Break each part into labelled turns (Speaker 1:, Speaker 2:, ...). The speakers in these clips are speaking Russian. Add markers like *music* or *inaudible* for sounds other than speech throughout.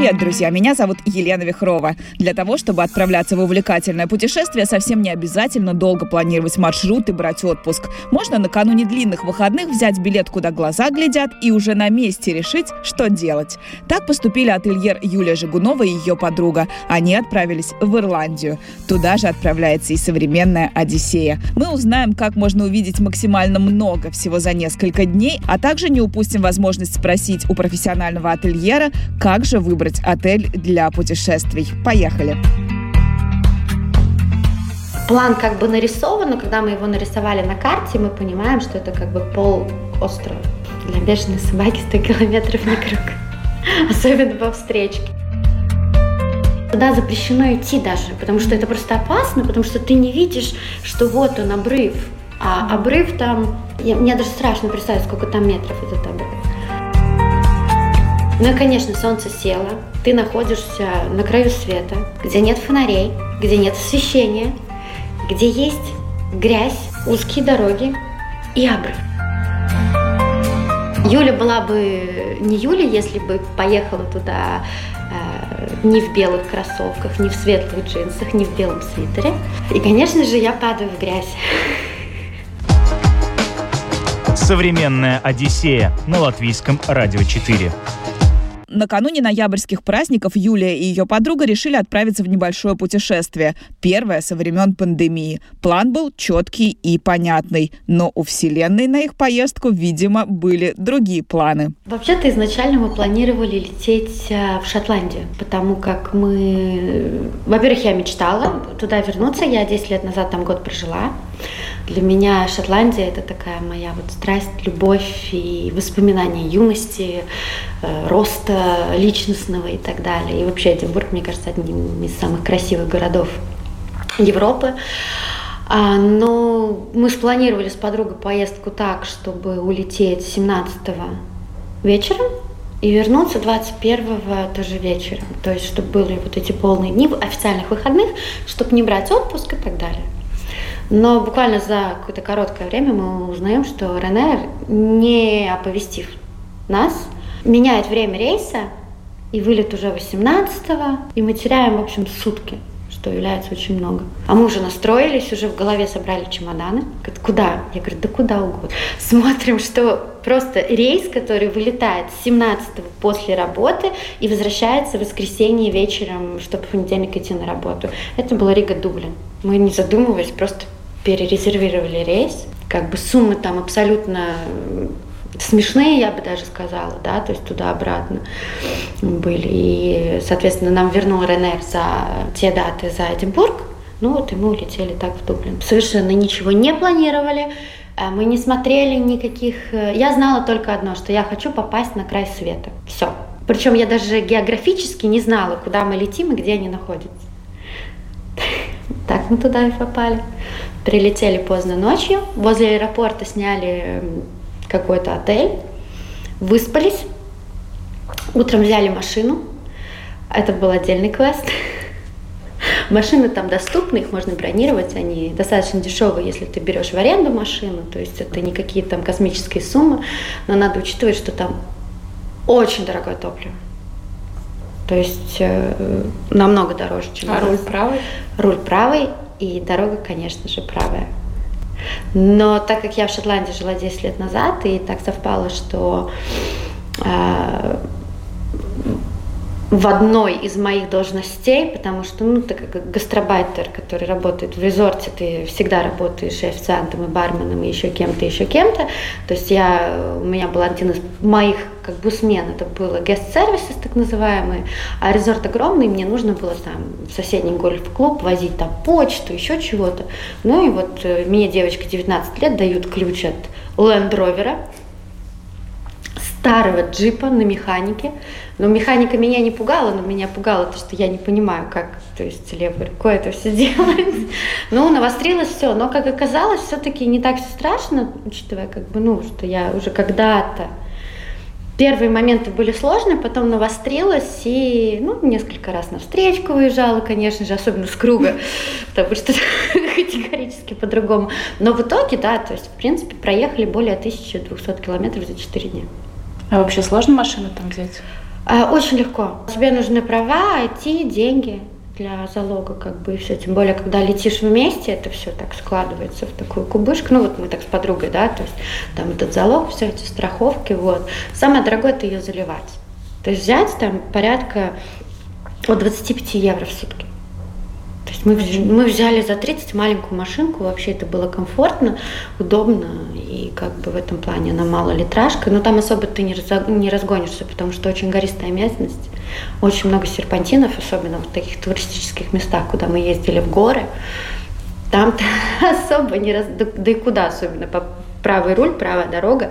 Speaker 1: Привет, друзья! Меня зовут Елена Вихрова. Для того, чтобы отправляться в увлекательное путешествие, совсем не обязательно долго планировать маршрут и брать отпуск. Можно накануне длинных выходных взять билет, куда глаза глядят, и уже на месте решить, что делать. Так поступили ательер Юлия Жигунова и ее подруга. Они отправились в Ирландию. Туда же отправляется и современная Одиссея. Мы узнаем, как можно увидеть максимально много всего за несколько дней, а также не упустим возможность спросить у профессионального ательера, как же выбрать выбрать отель для путешествий. Поехали!
Speaker 2: План как бы нарисован, но когда мы его нарисовали на карте, мы понимаем, что это как бы пол острова. Для бешеной собаки 100 километров не круг. *laughs* Особенно по встречке. Туда запрещено идти даже, потому что это просто опасно, потому что ты не видишь, что вот он обрыв. А обрыв там, я, мне даже страшно представить, сколько там метров этот обрыв. Ну и, конечно, солнце село, ты находишься на краю света, где нет фонарей, где нет освещения, где есть грязь, узкие дороги и обрыв. Юля была бы не Юля, если бы поехала туда э, не в белых кроссовках, не в светлых джинсах, не в белом свитере. И, конечно же, я падаю в грязь.
Speaker 3: Современная Одиссея на латвийском радио 4
Speaker 1: накануне ноябрьских праздников Юлия и ее подруга решили отправиться в небольшое путешествие. Первое со времен пандемии. План был четкий и понятный, но у Вселенной на их поездку, видимо, были другие планы.
Speaker 2: Вообще-то изначально мы планировали лететь э, в Шотландию, потому как мы... Во-первых, я мечтала туда вернуться. Я 10 лет назад там год прожила. Для меня Шотландия это такая моя вот страсть, любовь и воспоминания юности, э, роста личностного и так далее. И вообще Эдинбург, мне кажется, одним из самых красивых городов Европы. А, но мы спланировали с подругой поездку так, чтобы улететь 17 вечером и вернуться 21-го тоже вечером. То есть, чтобы были вот эти полные дни официальных выходных, чтобы не брать отпуск и так далее. Но буквально за какое-то короткое время мы узнаем, что РНР, не оповестив нас, меняет время рейса, и вылет уже 18-го, и мы теряем, в общем, сутки что является очень много. А мы уже настроились, уже в голове собрали чемоданы. Говорит, куда? Я говорю, да куда угодно. *laughs* Смотрим, что просто рейс, который вылетает 17-го после работы и возвращается в воскресенье вечером, чтобы в понедельник идти на работу. Это была Рига-Дублин. Мы не задумываясь, просто перерезервировали рейс. Как бы суммы там абсолютно смешные, я бы даже сказала, да, то есть туда-обратно были. И, соответственно, нам вернул РНР за те даты за Эдинбург. Ну вот и мы улетели так в Дублин. Совершенно ничего не планировали, э, мы не смотрели никаких... Э, я знала только одно, что я хочу попасть на край света. Все. Причем я даже географически не знала, куда мы летим и где они находятся. Так мы туда и попали. Прилетели поздно ночью, возле аэропорта сняли какой-то отель, выспались, утром взяли машину, это был отдельный квест. *laughs* Машины там доступны, их можно бронировать, они достаточно дешевые, если ты берешь в аренду машину, то есть это не какие-то там космические суммы, но надо учитывать, что там очень дорогое топливо. То есть э, намного дороже, чем...
Speaker 4: А руль правый?
Speaker 2: Руль правый, и дорога, конечно же, правая. Но так как я в Шотландии жила 10 лет назад, и так совпало, что э, в одной из моих должностей, потому что, ну, ты как гастробайтер, который работает в резорте, ты всегда работаешь и официантом, и барменом, и еще кем-то, еще кем-то. То есть я, у меня был один из моих как бы смен, это было guest-сервисы, так называемые, а резорт огромный, мне нужно было там в соседний гольф-клуб возить там почту, еще чего-то. Ну и вот э, мне девочка 19 лет дают ключ от Land Rover, старого джипа на механике. Но механика меня не пугала, но меня пугало то, что я не понимаю, как, то есть левой рукой это все *laughs* делать. Ну, навострилось все, но, как оказалось, все-таки не так все страшно, учитывая, как бы, ну, что я уже когда-то Первые моменты были сложные, потом навострилась и ну, несколько раз на встречку выезжала, конечно же, особенно с круга, *laughs* потому что *laughs* категорически по-другому. Но в итоге, да, то есть, в принципе, проехали более 1200 километров за 4 дня.
Speaker 1: А вообще сложно машину там взять?
Speaker 2: А, очень легко. Тебе нужны права, IT, деньги для залога, как бы, и все. Тем более, когда летишь вместе, это все так складывается в такую кубышку. Ну, вот мы так с подругой, да, то есть там этот залог, все эти страховки, вот. Самое дорогое – это ее заливать. То есть взять там порядка от 25 евро в сутки. То есть мы, мы взяли за 30 маленькую машинку, вообще это было комфортно, удобно, и как бы в этом плане она малолитражка, но там особо ты не, раз, не разгонишься, потому что очень гористая местность, очень много серпантинов, особенно в таких туристических местах, куда мы ездили в горы, там *laughs* особо не раз, да и куда особенно, правый руль, правая дорога,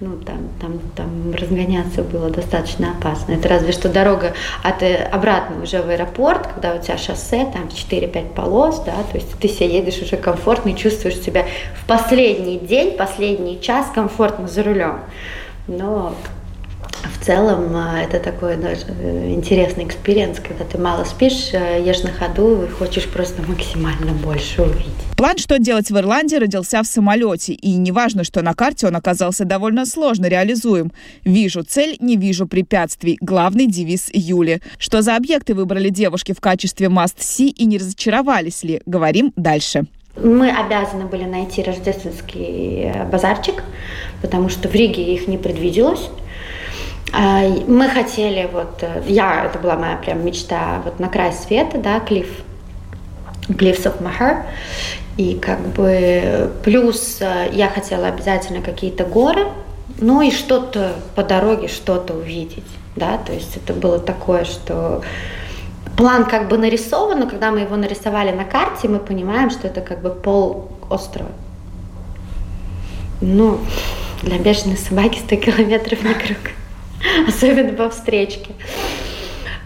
Speaker 2: ну, там, там, там разгоняться было достаточно опасно. Это разве что дорога от, э, обратно уже в аэропорт, когда у тебя шоссе, там 4-5 полос, да, то есть ты себе едешь уже комфортно и чувствуешь себя в последний день, последний час комфортно за рулем. Но в целом а, это такой даже э, интересный experience, когда ты мало спишь, э, ешь на ходу и хочешь просто максимально больше увидеть.
Speaker 1: План, что делать в Ирландии, родился в самолете. И неважно, что на карте он оказался довольно сложно реализуем. Вижу цель, не вижу препятствий. Главный девиз Юли. Что за объекты выбрали девушки в качестве must-see и не разочаровались ли? Говорим дальше.
Speaker 2: Мы обязаны были найти рождественский э, базарчик, потому что в Риге их не предвиделось. А, мы хотели, вот, э, я, это была моя прям мечта, вот на край света, да, клифф, Cliffs of Moher. И как бы плюс э, я хотела обязательно какие-то горы, ну и что-то по дороге, что-то увидеть, да, то есть это было такое, что план как бы нарисован, но когда мы его нарисовали на карте, мы понимаем, что это как бы пол острова. Ну, для бешеной собаки 100 километров не круг. Особенно по встречке.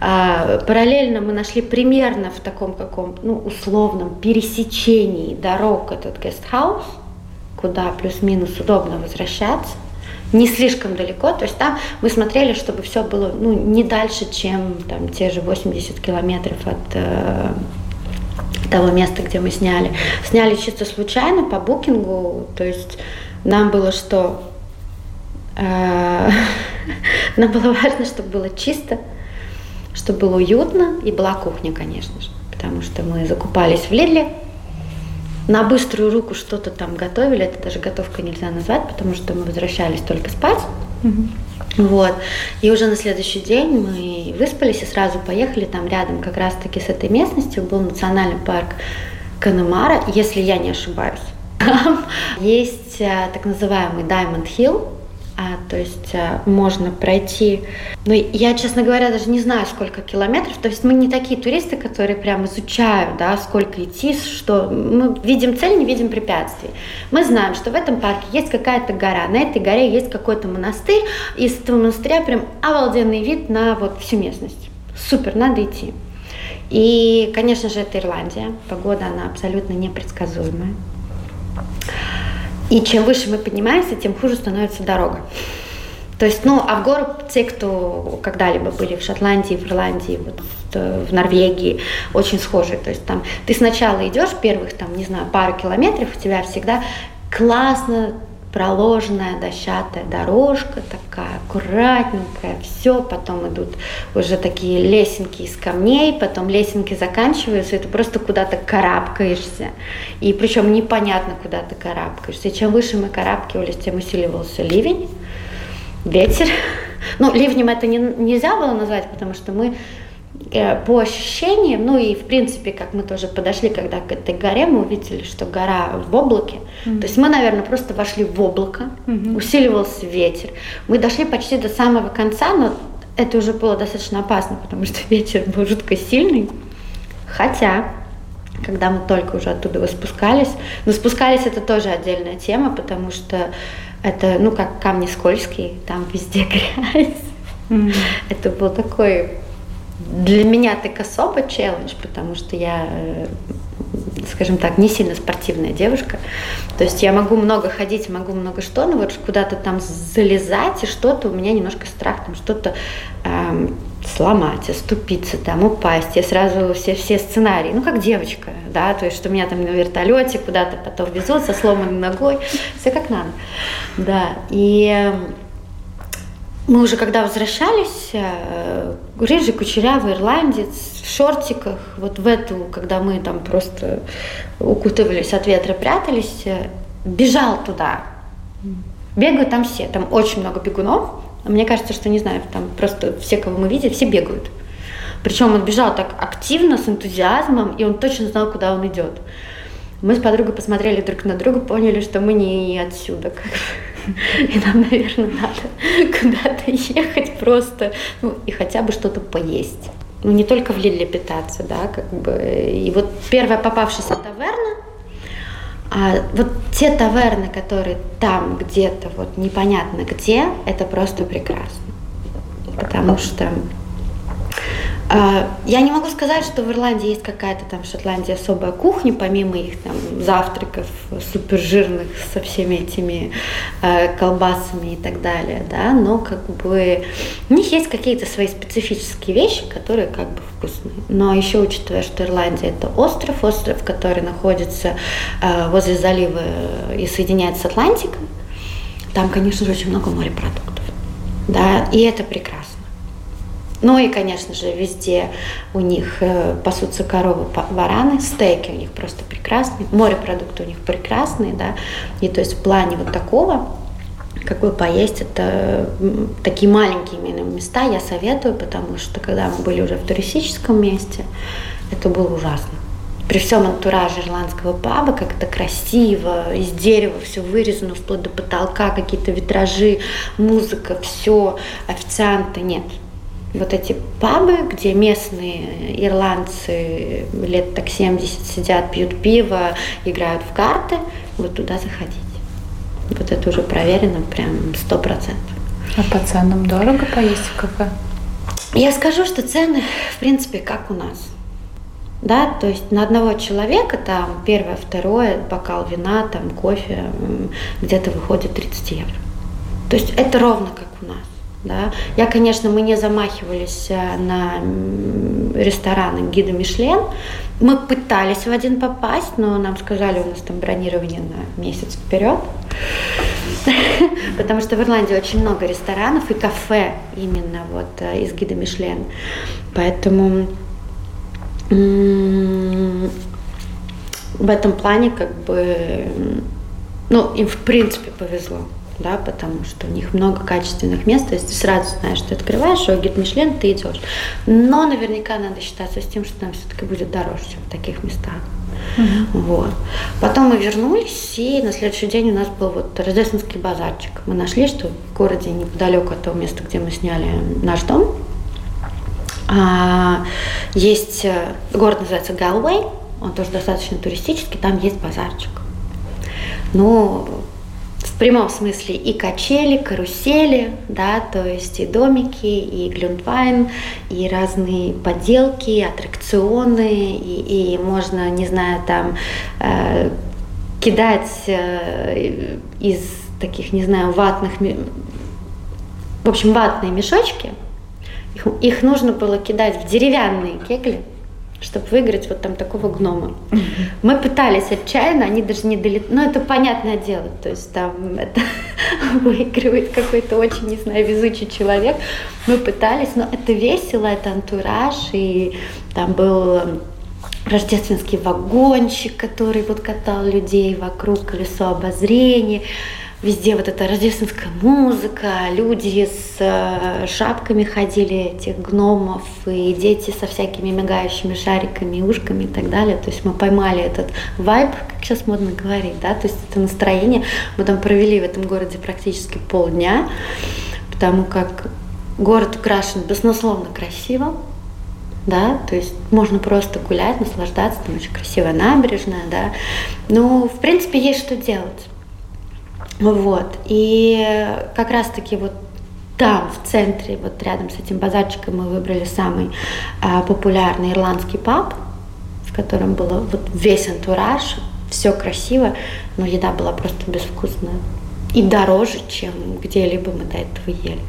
Speaker 2: А, параллельно мы нашли примерно в таком каком, ну, условном пересечении дорог этот гестхаус, куда плюс-минус удобно возвращаться, не слишком далеко, то есть там мы смотрели, чтобы все было ну, не дальше, чем там, те же 80 километров от э, того места, где мы сняли. Сняли чисто случайно по букингу, то есть нам было что *laughs* нам было важно, чтобы было чисто, чтобы было уютно и была кухня, конечно же, потому что мы закупались в Лидле, на быструю руку что-то там готовили, это даже готовка нельзя назвать, потому что мы возвращались только спать. Mm-hmm. Вот. И уже на следующий день мы выспались и сразу поехали. Там рядом как раз-таки с этой местностью был национальный парк Канемара, если я не ошибаюсь. Там есть э, так называемый Diamond Hill, а, то есть а, можно пройти, ну я, честно говоря, даже не знаю, сколько километров, то есть мы не такие туристы, которые прям изучают, да, сколько идти, что мы видим цель, не видим препятствий. Мы знаем, что в этом парке есть какая-то гора, на этой горе есть какой-то монастырь, и с этого монастыря прям обалденный вид на вот всю местность. Супер, надо идти. И, конечно же, это Ирландия, погода, она абсолютно непредсказуемая. И чем выше мы поднимаемся, тем хуже становится дорога. То есть, ну, а в гору те, кто когда-либо были в Шотландии, в Ирландии, вот, в Норвегии, очень схожие. То есть там ты сначала идешь первых, там, не знаю, пару километров, у тебя всегда классно проложенная дощатая дорожка, такая аккуратненькая, все, потом идут уже такие лесенки из камней, потом лесенки заканчиваются, и ты просто куда-то карабкаешься, и причем непонятно, куда ты карабкаешься. И чем выше мы карабкивались, тем усиливался ливень, ветер. *laughs* Ну, ливнем это не, нельзя было назвать, потому что мы по ощущениям, ну и в принципе, как мы тоже подошли, когда к этой горе, мы увидели, что гора в облаке. Mm-hmm. То есть мы, наверное, просто вошли в облако, mm-hmm. усиливался ветер. Мы дошли почти до самого конца, но это уже было достаточно опасно, потому что *laughs* ветер был жутко сильный. Хотя, когда мы только уже оттуда спускались, но спускались это тоже отдельная тема, потому что это, ну, как камни скользкие, там везде *laughs* грязь. Mm-hmm. Это был такой для меня так особо челлендж, потому что я э, скажем так, не сильно спортивная девушка. То есть я могу много ходить, могу много что, но вот куда-то там залезать и что-то у меня немножко страх, там что-то эм, сломать, оступиться, там, упасть. Я сразу все, все сценарии, ну, как девочка, да, то есть, что меня там на вертолете куда-то потом везут со сломанной ногой, все как надо, да. И эм, мы уже когда возвращались, э, рыжий кучерявый ирландец в шортиках, вот в эту, когда мы там просто укутывались от ветра, прятались, э, бежал туда. Бегают там все, там очень много бегунов. Мне кажется, что, не знаю, там просто все, кого мы видели, все бегают. Причем он бежал так активно, с энтузиазмом, и он точно знал, куда он идет. Мы с подругой посмотрели друг на друга, поняли, что мы не отсюда. Как бы. И нам, наверное, надо *laughs* куда-то ехать просто, ну, и хотя бы что-то поесть. Ну, не только в Лилле питаться, да, как бы. И вот первая попавшаяся таверна, а вот те таверны, которые там где-то вот непонятно где, это просто прекрасно. Потому что я не могу сказать, что в Ирландии есть какая-то там в Шотландии особая кухня, помимо их там завтраков супер жирных со всеми этими э, колбасами и так далее, да, но как бы у них есть какие-то свои специфические вещи, которые как бы вкусные. Но еще учитывая, что Ирландия это остров, остров, который находится э, возле залива и соединяется с Атлантикой, там, конечно же, очень много морепродуктов, да, и это прекрасно. Ну и, конечно же, везде у них э, пасутся коровы, бараны, стейки у них просто прекрасные, морепродукты у них прекрасные, да, и то есть в плане вот такого, какой поесть, это такие маленькие именно места я советую, потому что когда мы были уже в туристическом месте, это было ужасно. При всем антураже ирландского паба, как это красиво, из дерева все вырезано вплоть до потолка, какие-то витражи, музыка, все, официанты, нет, вот эти пабы, где местные ирландцы лет так 70 сидят, пьют пиво, играют в карты, вот туда заходить. Вот это уже проверено прям сто процентов.
Speaker 1: А по ценам дорого поесть в кафе?
Speaker 2: Я скажу, что цены, в принципе, как у нас. Да, то есть на одного человека там первое, второе, бокал вина, там кофе где-то выходит 30 евро. То есть это ровно как у нас. Да. Я, конечно, мы не замахивались э, на рестораны гида Мишлен. Мы пытались в один попасть, но нам сказали, у нас там бронирование на месяц вперед. *laughs* Потому что в Ирландии очень много ресторанов и кафе именно вот э, из гида Мишлен. Поэтому в этом плане как бы, ну, им в принципе повезло да, потому что у них много качественных мест, то есть ты сразу знаешь, что ты открываешь, о, гид Мишлен, ты идешь. Но наверняка надо считаться с тем, что там все-таки будет дороже, чем в таких местах. Uh-huh. Вот. Потом мы вернулись, и на следующий день у нас был вот рождественский базарчик. Мы нашли, что в городе неподалеку от того места, где мы сняли наш дом, а, есть э, город называется Галвей, он тоже достаточно туристический, там есть базарчик. Но в прямом смысле и качели, карусели, да, то есть и домики, и глюнтвайн, и разные поделки, аттракционы, и, и можно, не знаю, там э, кидать э, из таких, не знаю, ватных, в общем, ватные мешочки. Их, их нужно было кидать в деревянные кегли, чтобы выиграть вот там такого гнома. Мы пытались отчаянно, они даже не долетали. Ну, это понятное дело, то есть там это *laughs* выигрывает какой-то очень, не знаю, везучий человек. Мы пытались, но это весело, это антураж, и там был рождественский вагончик, который вот катал людей вокруг колесо обозрения везде вот эта рождественская музыка, люди с э, шапками ходили, этих гномов, и дети со всякими мигающими шариками, ушками и так далее. То есть мы поймали этот вайб, как сейчас модно говорить, да, то есть это настроение. Мы там провели в этом городе практически полдня, потому как город украшен безусловно красиво, да, то есть можно просто гулять, наслаждаться, там очень красивая набережная, да, ну, в принципе, есть что делать. Вот. И как раз-таки вот там, в центре, вот рядом с этим базарчиком мы выбрали самый а, популярный ирландский паб в котором было вот весь антураж, все красиво, но еда была просто безвкусная и дороже, чем где-либо мы до этого ели.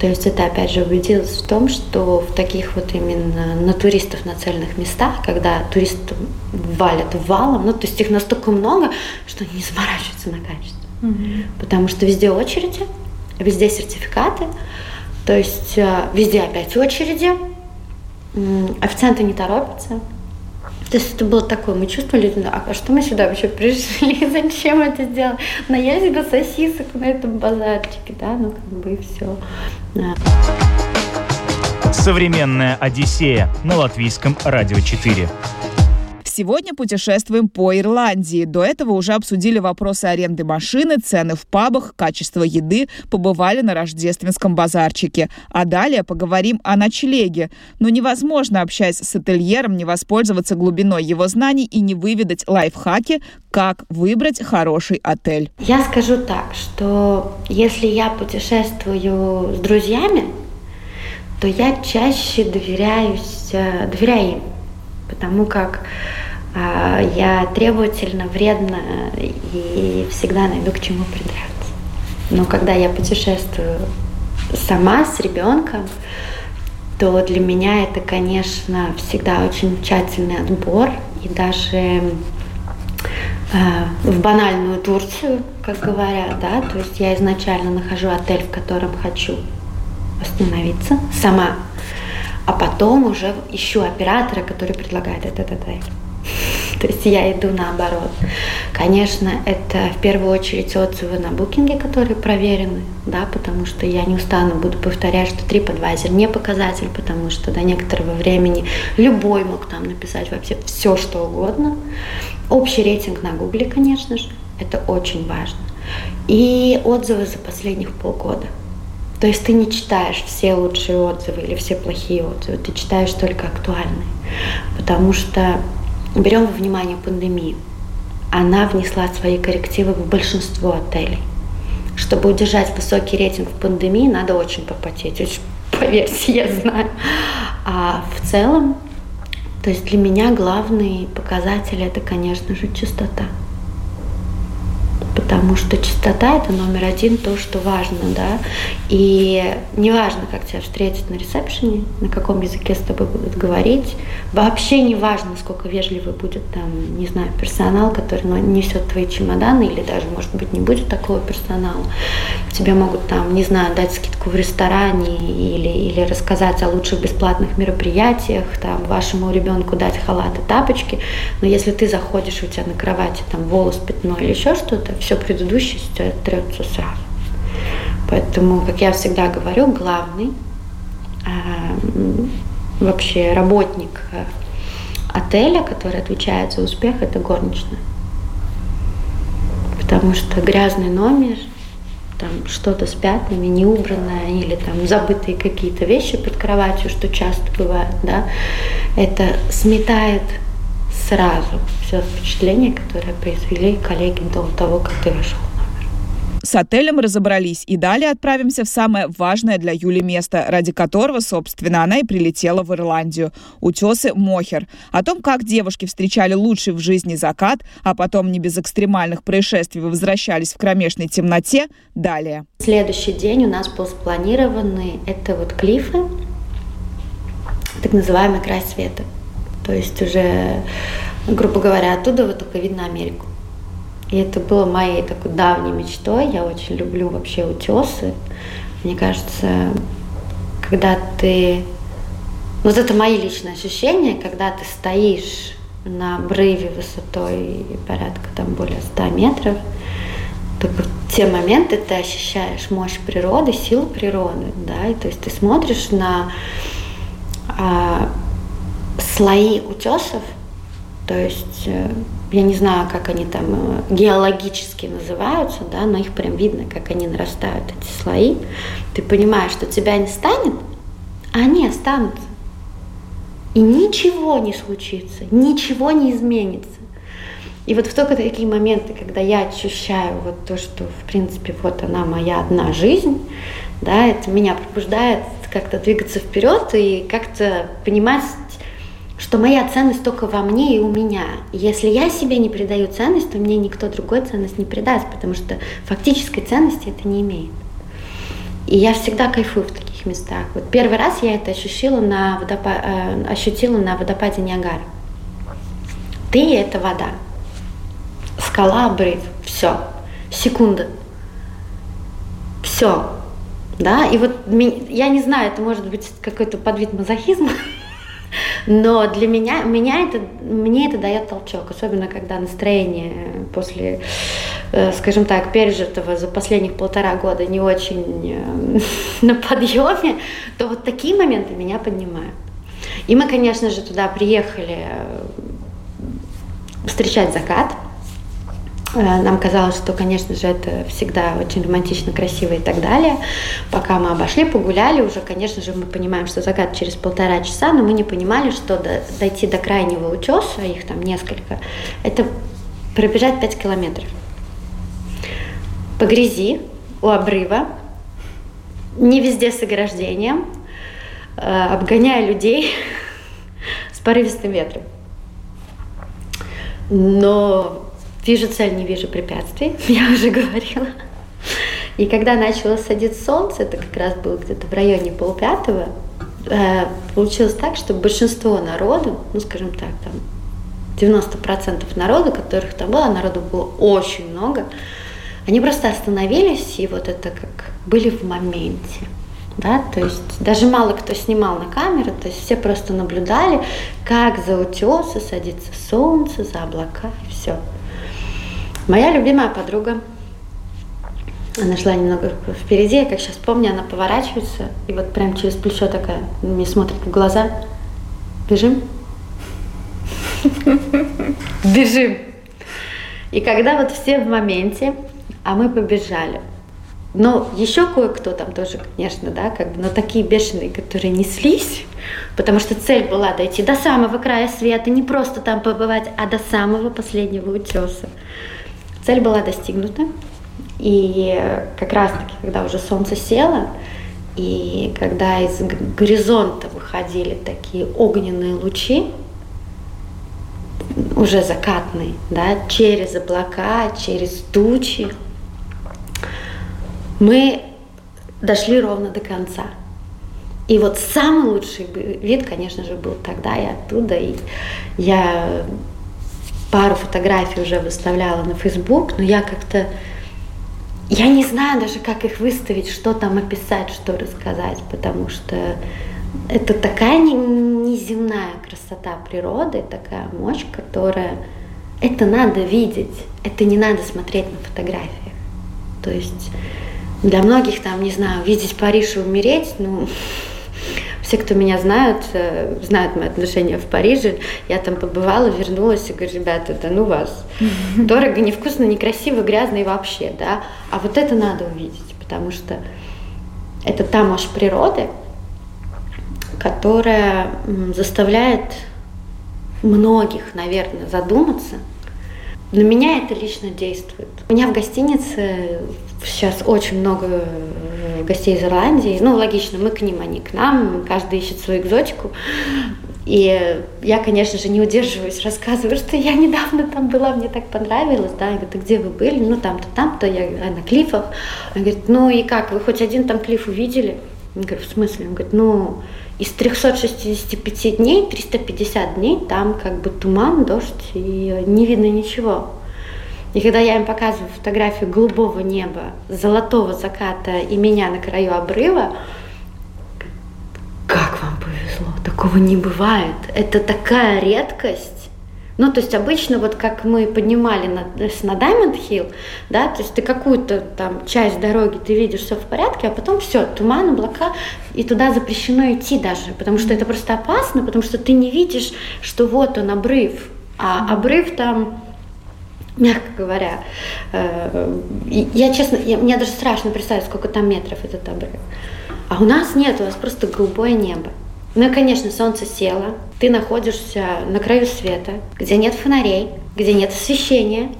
Speaker 2: То есть это опять же убедилась в том, что в таких вот именно на туристов нацеленных местах, когда туристы валят валом, ну то есть их настолько много, что они не заморачиваются на качество. Угу. Потому что везде очереди, везде сертификаты, то есть э, везде опять очереди, официанты не торопятся, то есть это было такое, мы чувствовали, а что мы сюда вообще пришли, *laughs* зачем это сделали? Наелись бы сосисок на этом базарчике, да, ну как бы и все. Да.
Speaker 3: Современная Одиссея на латвийском радио 4.
Speaker 1: Сегодня путешествуем по Ирландии. До этого уже обсудили вопросы аренды машины, цены в пабах, качество еды, побывали на рождественском базарчике. А далее поговорим о ночлеге. Но невозможно, общаясь с ательером, не воспользоваться глубиной его знаний и не выведать лайфхаки, как выбрать хороший отель.
Speaker 2: Я скажу так, что если я путешествую с друзьями, то я чаще доверяюсь, э, доверяю им, потому как я требовательна, вредна и всегда найду к чему придраться. Но когда я путешествую сама с ребенком, то для меня это, конечно, всегда очень тщательный отбор. И даже э, в банальную Турцию, как говорят, да, то есть я изначально нахожу отель, в котором хочу остановиться сама, а потом уже ищу оператора, который предлагает этот отель. То есть я иду наоборот. Конечно, это в первую очередь отзывы на букинге, которые проверены, да, потому что я не устану буду повторять, что TripAdvisor не показатель, потому что до некоторого времени любой мог там написать вообще все, что угодно. Общий рейтинг на Гугле, конечно же, это очень важно. И отзывы за последних полгода. То есть ты не читаешь все лучшие отзывы или все плохие отзывы, ты читаешь только актуальные. Потому что Берем во внимание пандемию. Она внесла свои коррективы в большинство отелей. Чтобы удержать высокий рейтинг в пандемии, надо очень попотеть. Очень, *laughs* поверьте, я знаю. А в целом, то есть для меня главный показатель это, конечно же, чистота потому что чистота это номер один, то, что важно, да. И неважно, как тебя встретят на ресепшене, на каком языке с тобой будут говорить, вообще не важно, сколько вежливый будет там, не знаю, персонал, который несет твои чемоданы, или даже, может быть, не будет такого персонала. Тебе могут там, не знаю, дать скидку в ресторане или, или рассказать о лучших бесплатных мероприятиях, там, вашему ребенку дать халат и тапочки, но если ты заходишь, у тебя на кровати там волос, пятно или еще что-то, все предыдущее трется сразу. Поэтому, как я всегда говорю, главный э, вообще работник э, отеля, который отвечает за успех, это горничная. Потому что грязный номер, там что-то с пятнами, неубранное или там забытые какие-то вещи под кроватью, что часто бывает, да, это сметает сразу все впечатление, которое произвели коллеги до того, как ты вошел.
Speaker 1: С отелем разобрались и далее отправимся в самое важное для Юли место, ради которого, собственно, она и прилетела в Ирландию. Утесы Мохер. О том, как девушки встречали лучший в жизни закат, а потом не без экстремальных происшествий возвращались в кромешной темноте, далее.
Speaker 2: Следующий день у нас был спланированный, это вот клифы, так называемый край света. То есть уже, грубо говоря, оттуда вот только видно Америку. И это было моей такой давней мечтой. Я очень люблю вообще утесы. Мне кажется, когда ты... Вот это мои личные ощущения, когда ты стоишь на обрыве высотой порядка там более 100 метров, только в те моменты ты ощущаешь мощь природы, силу природы, да, и то есть ты смотришь на а, слои утесов, то есть э, я не знаю, как они там э, геологически называются, да, но их прям видно, как они нарастают, эти слои. Ты понимаешь, что тебя не станет, а они останутся. И ничего не случится, ничего не изменится. И вот в только такие моменты, когда я ощущаю вот то, что, в принципе, вот она моя одна жизнь, да, это меня пробуждает как-то двигаться вперед и как-то понимать что моя ценность только во мне и у меня. Если я себе не придаю ценность, то мне никто другой ценность не придаст, потому что фактической ценности это не имеет. И я всегда кайфую в таких местах. Вот первый раз я это ощутила на, водопа... э, ощутила на водопаде Ниагара. Ты – это вода. Скала, обрыв. Все. Секунда. Все. Да, и вот я не знаю, это может быть какой-то подвид мазохизма, *laughs* но для меня, меня это, мне это дает толчок, особенно когда настроение после, э, скажем так, пережитого за последних полтора года не очень э, *laughs* на подъеме, то вот такие моменты меня поднимают. И мы, конечно же, туда приехали э, встречать закат – нам казалось, что, конечно же, это всегда очень романтично, красиво и так далее. Пока мы обошли, погуляли, уже, конечно же, мы понимаем, что закат через полтора часа, но мы не понимали, что до, дойти до крайнего утеса, их там несколько, это пробежать 5 километров. По грязи, у обрыва, не везде с ограждением, э, обгоняя людей *laughs* с порывистым ветром. Но Вижу цель, не вижу препятствий, *laughs* я уже говорила. И когда начало садиться солнце, это как раз было где-то в районе полпятого, э, получилось так, что большинство народу, ну скажем так, там 90% народа, которых там было, народу было очень много, они просто остановились и вот это как были в моменте. Да, то есть даже мало кто снимал на камеру, то есть все просто наблюдали, как за утесы садится солнце, за облака и все. Моя любимая подруга, она шла немного впереди, я как сейчас помню, она поворачивается, и вот прям через плечо такая, мне смотрит в глаза. Бежим? Бежим! И когда вот все в моменте, а мы побежали. Но еще кое-кто там тоже, конечно, да, как бы, но такие бешеные, которые неслись, потому что цель была дойти до самого края света, не просто там побывать, а до самого последнего утеса. Цель была достигнута. И как раз-таки, когда уже солнце село, и когда из горизонта выходили такие огненные лучи, уже закатные, да, через облака, через тучи, мы дошли ровно до конца. И вот самый лучший вид, конечно же, был тогда и оттуда. И я пару фотографий уже выставляла на Facebook, но я как-то я не знаю даже, как их выставить, что там описать, что рассказать, потому что это такая неземная красота природы, такая мощь, которая это надо видеть, это не надо смотреть на фотографиях. То есть для многих там, не знаю, видеть Париж и умереть, ну, *laughs* все, кто меня знают, э, знают мои отношения в Париже. Я там побывала, вернулась и говорю, ребята, да ну вас. *laughs* Дорого, невкусно, некрасиво, грязно и вообще, да. А вот это надо увидеть, потому что это та мощь природы, которая заставляет многих, наверное, задуматься. На меня это лично действует. У меня в гостинице сейчас очень много гостей из Ирландии. Ну, логично, мы к ним, они к нам. Каждый ищет свою экзотику. И я, конечно же, не удерживаюсь, рассказываю, что я недавно там была, мне так понравилось, да, я говорю, где вы были? Ну, там-то, там-то, я на клифах. Он говорит, ну и как, вы хоть один там клиф увидели? Я говорю, в смысле? Он говорит, ну, из 365 дней, 350 дней там как бы туман, дождь и не видно ничего. И когда я им показываю фотографию голубого неба, золотого заката и меня на краю обрыва, как вам повезло, такого не бывает. Это такая редкость. Ну, то есть обычно, вот как мы поднимали на, на Diamond Hill, да, то есть ты какую-то там часть дороги ты видишь, все в порядке, а потом все, туман, облака, и туда запрещено идти даже, потому что это просто опасно, потому что ты не видишь, что вот он обрыв, а обрыв там мягко говоря. Э, я, честно, я, мне даже страшно представить, сколько там метров этот обрыв. А у нас нет, у нас просто голубое небо. Ну и, конечно, солнце село, ты находишься на краю света, где нет фонарей, где нет освещения,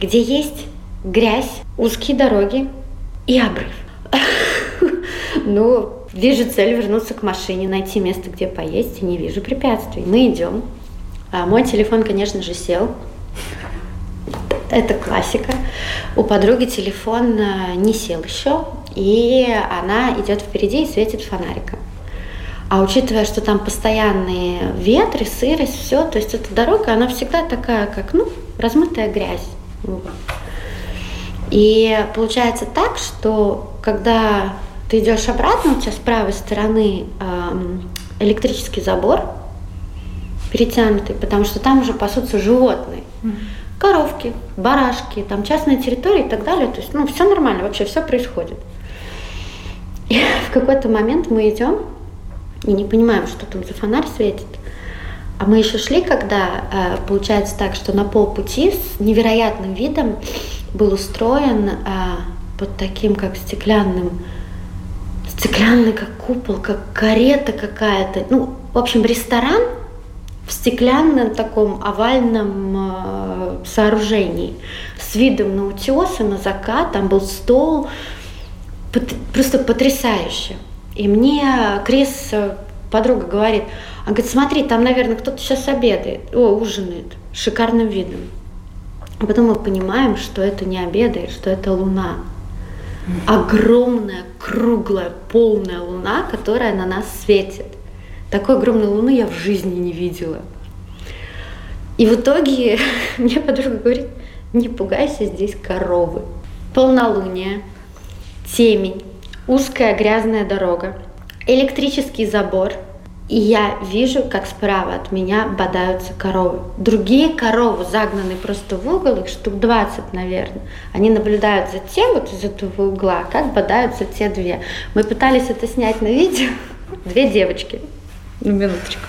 Speaker 2: где есть грязь, узкие дороги и обрыв. *laughs* Ну, Вижу цель вернуться к машине, найти место, где поесть, и не вижу препятствий. Мы идем. А мой телефон, конечно же, сел. Это классика. У подруги телефон э, не сел еще, и она идет впереди и светит фонариком. А учитывая, что там постоянные ветры, сырость, все, то есть эта дорога, она всегда такая, как, ну, размытая грязь. И получается так, что когда ты идешь обратно, у тебя с правой стороны электрический забор перетянутый, потому что там уже пасутся животные. Коровки, барашки, там частная территория и так далее. То есть, ну, все нормально, вообще все происходит. И *laughs* в какой-то момент мы идем и не понимаем, что там за фонарь светит. А мы еще шли, когда э, получается так, что на полпути с невероятным видом был устроен э, под таким, как стеклянным, стеклянный, как купол, как карета какая-то. Ну, в общем, ресторан в стеклянном таком овальном э, сооружении с видом на утесы, на закат. Там был стол, просто потрясающе. И мне Крис, подруга, говорит, она говорит, смотри, там, наверное, кто-то сейчас обедает, о, ужинает, шикарным видом. А потом мы понимаем, что это не обедает, что это луна. Огромная, круглая, полная луна, которая на нас светит. Такой огромной луны я в жизни не видела. И в итоге *laughs* мне подруга говорит, не пугайся, здесь коровы. Полнолуние, темень, узкая грязная дорога, электрический забор, и я вижу, как справа от меня бодаются коровы. Другие коровы загнаны просто в угол, их штук 20, наверное. Они наблюдают за тем, вот из этого угла, как бодаются те две. Мы пытались это снять на видео. *laughs* Две девочки. Ну, минуточку.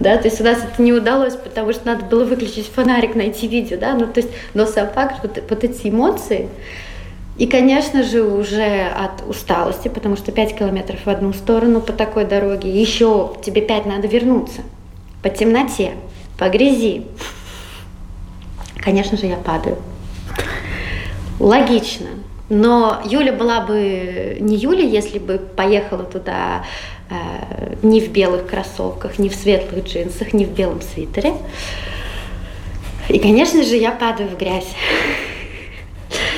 Speaker 2: Да, то есть у нас это не удалось, потому что надо было выключить фонарик, найти видео, да, ну, то есть, но сам факт, вот, вот эти эмоции, и, конечно же, уже от усталости, потому что 5 километров в одну сторону по такой дороге, еще тебе 5 надо вернуться по темноте, по грязи. Конечно же, я падаю. Логично. Но Юля была бы не Юля, если бы поехала туда не в белых кроссовках, не в светлых джинсах, не в белом свитере. И, конечно же, я падаю в грязь.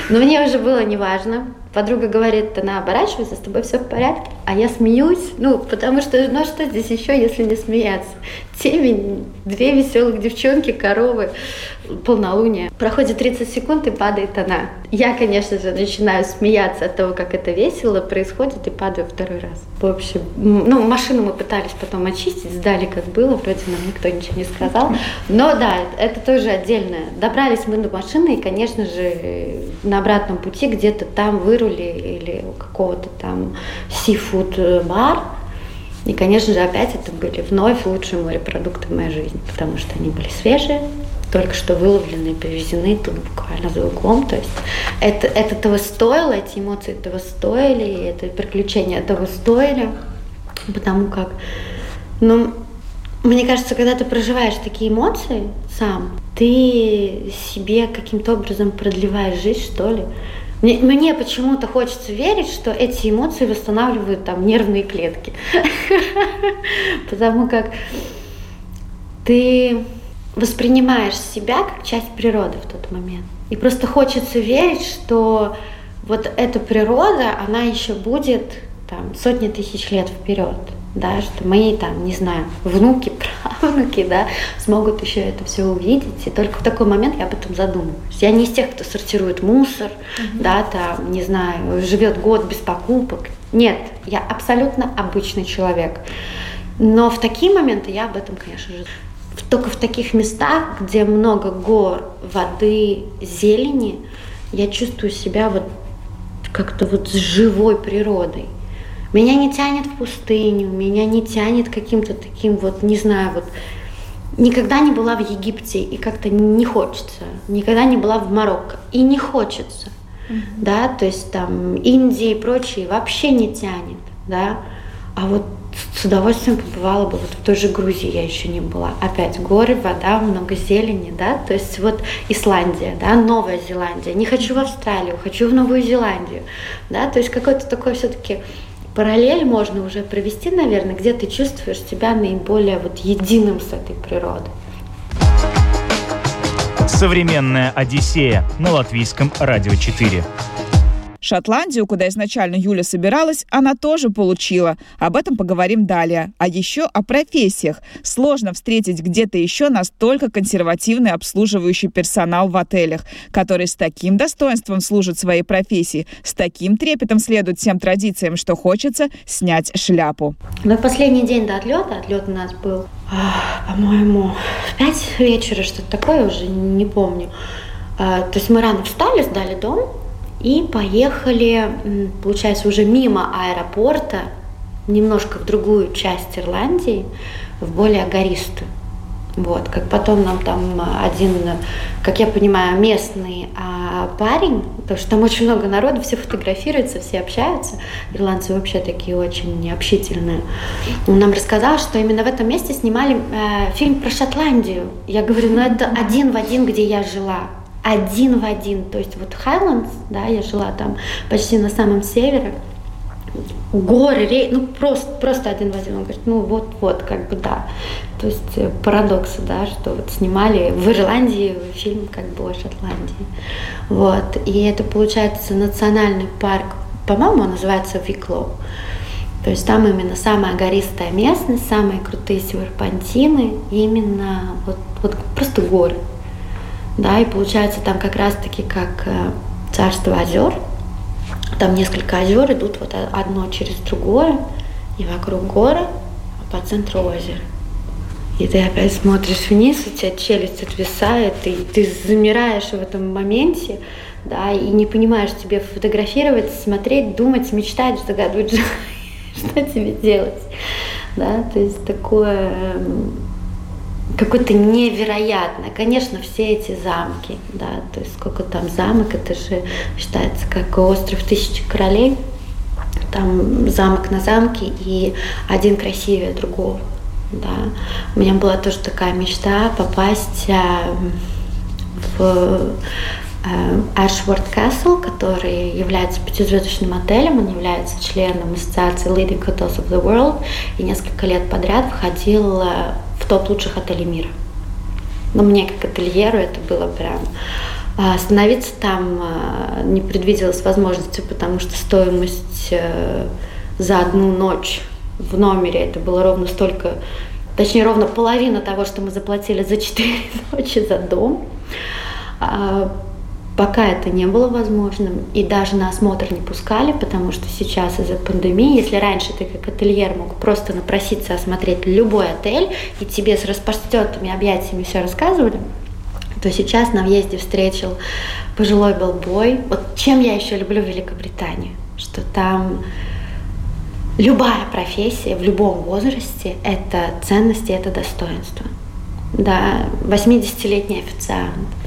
Speaker 2: Но мне уже было неважно. Подруга говорит, она оборачивается, с тобой все в порядке. А я смеюсь, ну, потому что, ну, а что здесь еще, если не смеяться? Темень, две веселых девчонки, коровы, полнолуние. Проходит 30 секунд, и падает она. Я, конечно же, начинаю смеяться от того, как это весело происходит, и падаю второй раз. В общем, ну, машину мы пытались потом очистить, сдали, как было, вроде нам никто ничего не сказал. Но да, это тоже отдельно. Добрались мы до машины, и, конечно же, на обратном пути где-то там вырули или у какого-то там сифуд бар, и, конечно же, опять это были вновь лучшие морепродукты в моей жизни, потому что они были свежие, только что выловленные, привезены тут буквально за углом. То есть это, это того стоило, эти эмоции этого стоили, и это приключение этого стоили, потому как, ну, мне кажется, когда ты проживаешь такие эмоции сам, ты себе каким-то образом продлеваешь жизнь, что ли. Мне, почему-то хочется верить, что эти эмоции восстанавливают там нервные клетки. *laughs* Потому как ты воспринимаешь себя как часть природы в тот момент. И просто хочется верить, что вот эта природа, она еще будет там сотни тысяч лет вперед, да, что мои там, не знаю, внуки, *laughs* правнуки, да, смогут еще это все увидеть. И только в такой момент я об этом задумываюсь. Я не из тех, кто сортирует мусор, mm-hmm. да, там, не знаю, живет год без покупок. Нет, я абсолютно обычный человек. Но в такие моменты я об этом, конечно же, только в таких местах, где много гор, воды, зелени, я чувствую себя вот как-то вот с живой природой. Меня не тянет в пустыню, меня не тянет каким-то таким вот, не знаю, вот никогда не была в Египте и как-то не хочется, никогда не была в Марокко и не хочется, mm-hmm. да, то есть там Индия и прочие вообще не тянет, да, а вот с удовольствием побывала бы вот в той же Грузии, я еще не была. Опять горы, вода, много зелени, да, то есть вот Исландия, да, Новая Зеландия. Не хочу в Австралию, хочу в Новую Зеландию, да, то есть какой-то такой все-таки параллель можно уже провести, наверное, где ты чувствуешь себя наиболее вот единым с этой природой.
Speaker 3: Современная Одиссея на латвийском радио 4.
Speaker 1: Шотландию, куда изначально Юля собиралась, она тоже получила. Об этом поговорим далее. А еще о профессиях. Сложно встретить где-то еще настолько консервативный обслуживающий персонал в отелях, который с таким достоинством служит своей профессии, с таким трепетом следует всем традициям, что хочется снять шляпу.
Speaker 2: На последний день до отлета, отлет у нас был, по-моему, в 5 вечера, что-то такое, уже не помню. А, то есть мы рано встали, сдали дом, и поехали, получается, уже мимо аэропорта, немножко в другую часть Ирландии, в более гористую. Вот, как потом нам там один, как я понимаю, местный а, парень, потому что там очень много народу, все фотографируются, все общаются. Ирландцы вообще такие очень общительные. Он нам рассказал, что именно в этом месте снимали э, фильм про Шотландию. Я говорю, ну это один в один, где я жила один в один. То есть вот Highlands, да, я жила там почти на самом севере, горы, рей, ну просто, просто один в один. Он говорит, ну вот-вот, как бы да. То есть э, парадоксы, да, что вот снимали в Ирландии фильм как бы о Шотландии. Вот. И это получается национальный парк, по-моему, он называется Виклоу. То есть там именно самая гористая местность, самые крутые серпантины, именно вот, вот просто горы да, и получается там как раз-таки как э, царство озер, там несколько озер идут вот одно через другое, и вокруг горы, а по центру озера. И ты опять смотришь вниз, у тебя челюсть отвисает, и ты замираешь в этом моменте, да, и не понимаешь, тебе фотографировать, смотреть, думать, мечтать, загадывать, *laughs* что тебе делать, да, то есть такое какое-то невероятное. Конечно, все эти замки, да, то есть сколько там замок, это же считается как остров тысячи королей. Там замок на замке и один красивее другого. Да. У меня была тоже такая мечта попасть а, в Ashworth Castle, который является пятизвездочным отелем, он является членом ассоциации Leading Hotels of the World и несколько лет подряд входил э, в топ лучших отелей мира. Но мне как ательеру это было прям... А, остановиться там а, не предвиделось возможности, потому что стоимость э, за одну ночь в номере это было ровно столько, точнее ровно половина того, что мы заплатили за четыре *laughs* ночи за дом. Пока это не было возможным, и даже на осмотр не пускали, потому что сейчас из-за пандемии, если раньше ты как ательер мог просто напроситься осмотреть любой отель, и тебе с распростертыми объятиями все рассказывали, то сейчас на въезде встретил пожилой белбой. Вот чем я еще люблю Великобританию, что там любая профессия в любом возрасте – это ценности, это достоинство. Да, 80-летний официант –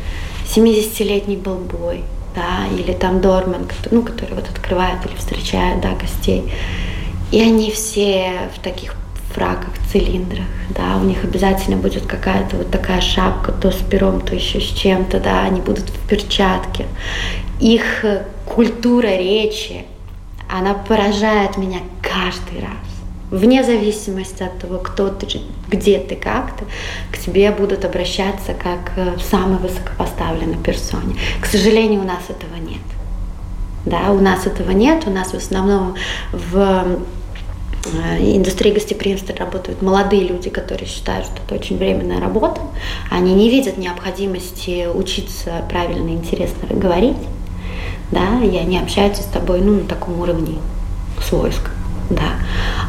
Speaker 2: 70-летний болбой, да, или там дормен, ну, который вот открывает или встречает, да, гостей. И они все в таких фраках, цилиндрах, да, у них обязательно будет какая-то вот такая шапка, то с пером, то еще с чем-то, да, они будут в перчатке. Их культура речи, она поражает меня каждый раз вне зависимости от того, кто ты, где ты, как ты, к тебе будут обращаться как к самой высокопоставленной персоне. К сожалению, у нас этого нет. Да, у нас этого нет, у нас в основном в э, индустрии гостеприимства работают молодые люди, которые считают, что это очень временная работа. Они не видят необходимости учиться правильно и интересно говорить, да, и они общаются с тобой ну, на таком уровне свойств да.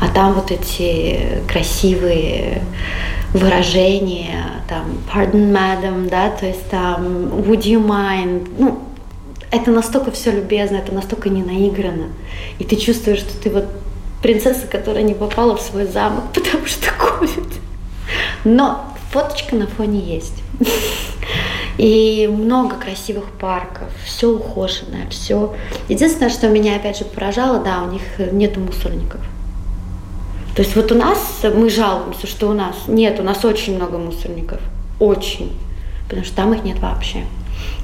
Speaker 2: А там вот эти красивые выражения, там, pardon, madam, да, то есть там, would you mind, ну, это настолько все любезно, это настолько не наиграно. И ты чувствуешь, что ты вот принцесса, которая не попала в свой замок, *laughs* потому что ковид. Но фоточка на фоне есть. *laughs* И много красивых парков, все ухоженное, все. Единственное, что меня опять же поражало, да, у них нет мусорников. То есть вот у нас, мы жалуемся, что у нас нет, у нас очень много мусорников. Очень. Потому что там их нет вообще.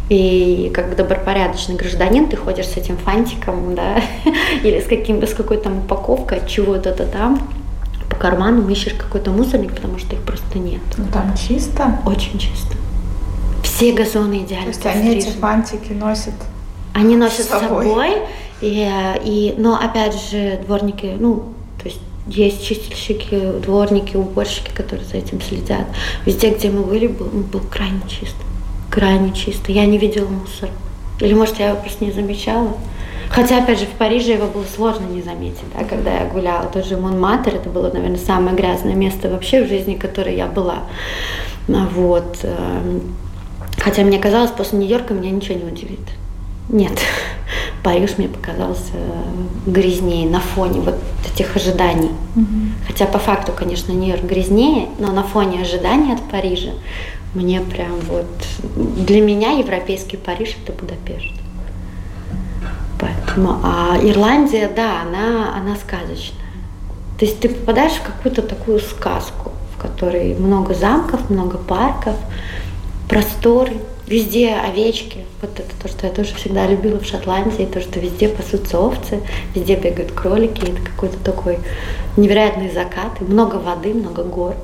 Speaker 2: И как добропорядочный гражданин ты ходишь с этим фантиком, да, *laughs* или с, каким, с какой-то упаковкой от чего-то там, по карману ищешь какой-то мусорник, потому что их просто нет.
Speaker 1: Ну там чисто?
Speaker 2: Очень чисто. Все газоны идеально.
Speaker 1: То есть они эти фантики носят
Speaker 2: Они носят с собой, собой и, и, но опять же дворники, ну, то есть есть чистильщики, дворники, уборщики, которые за этим следят. Везде, где мы были, был, был крайне чисто. Крайне чисто. Я не видела мусор. Или, может, я его просто не замечала. Хотя, опять же, в Париже его было сложно не заметить, да, когда я гуляла. Тоже Монматер, это было, наверное, самое грязное место вообще в жизни, в которой я была. Вот. Хотя мне казалось, после Нью-Йорка меня ничего не удивит. Нет, *laughs* Париж мне показался грязнее на фоне вот этих ожиданий. Угу. Хотя по факту, конечно, Нью-Йорк грязнее, но на фоне ожиданий от Парижа мне прям вот... Для меня европейский Париж – это Будапешт. Поэтому, а Ирландия, да, она, она сказочная. То есть ты попадаешь в какую-то такую сказку, в которой много замков, много парков, просторы, Везде овечки. Вот это то, что я тоже всегда любила в Шотландии. То, что везде пасутся овцы, везде бегают кролики. Это какой-то такой невероятный закат. И много воды, много гор.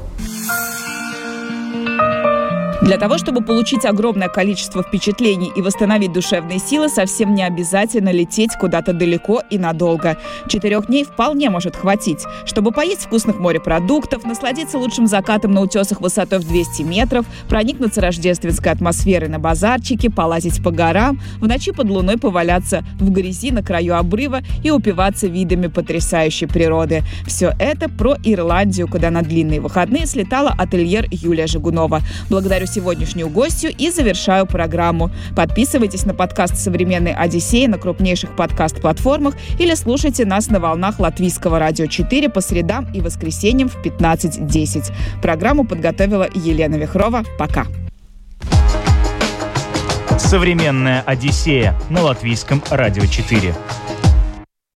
Speaker 1: Для того, чтобы получить огромное количество впечатлений и восстановить душевные силы, совсем не обязательно лететь куда-то далеко и надолго. Четырех дней вполне может хватить, чтобы поесть вкусных морепродуктов, насладиться лучшим закатом на утесах высотой в 200 метров, проникнуться рождественской атмосферой на базарчике, полазить по горам, в ночи под луной поваляться в грязи на краю обрыва и упиваться видами потрясающей природы. Все это про Ирландию, куда на длинные выходные слетала ательер Юлия Жигунова. Благодарю сегодняшнюю гостью и завершаю программу. Подписывайтесь на подкаст «Современный Одиссей» на крупнейших подкаст-платформах или слушайте нас на волнах Латвийского радио 4 по средам и воскресеньям в 15.10. Программу подготовила Елена Вихрова. Пока.
Speaker 3: «Современная Одиссея» на Латвийском радио 4.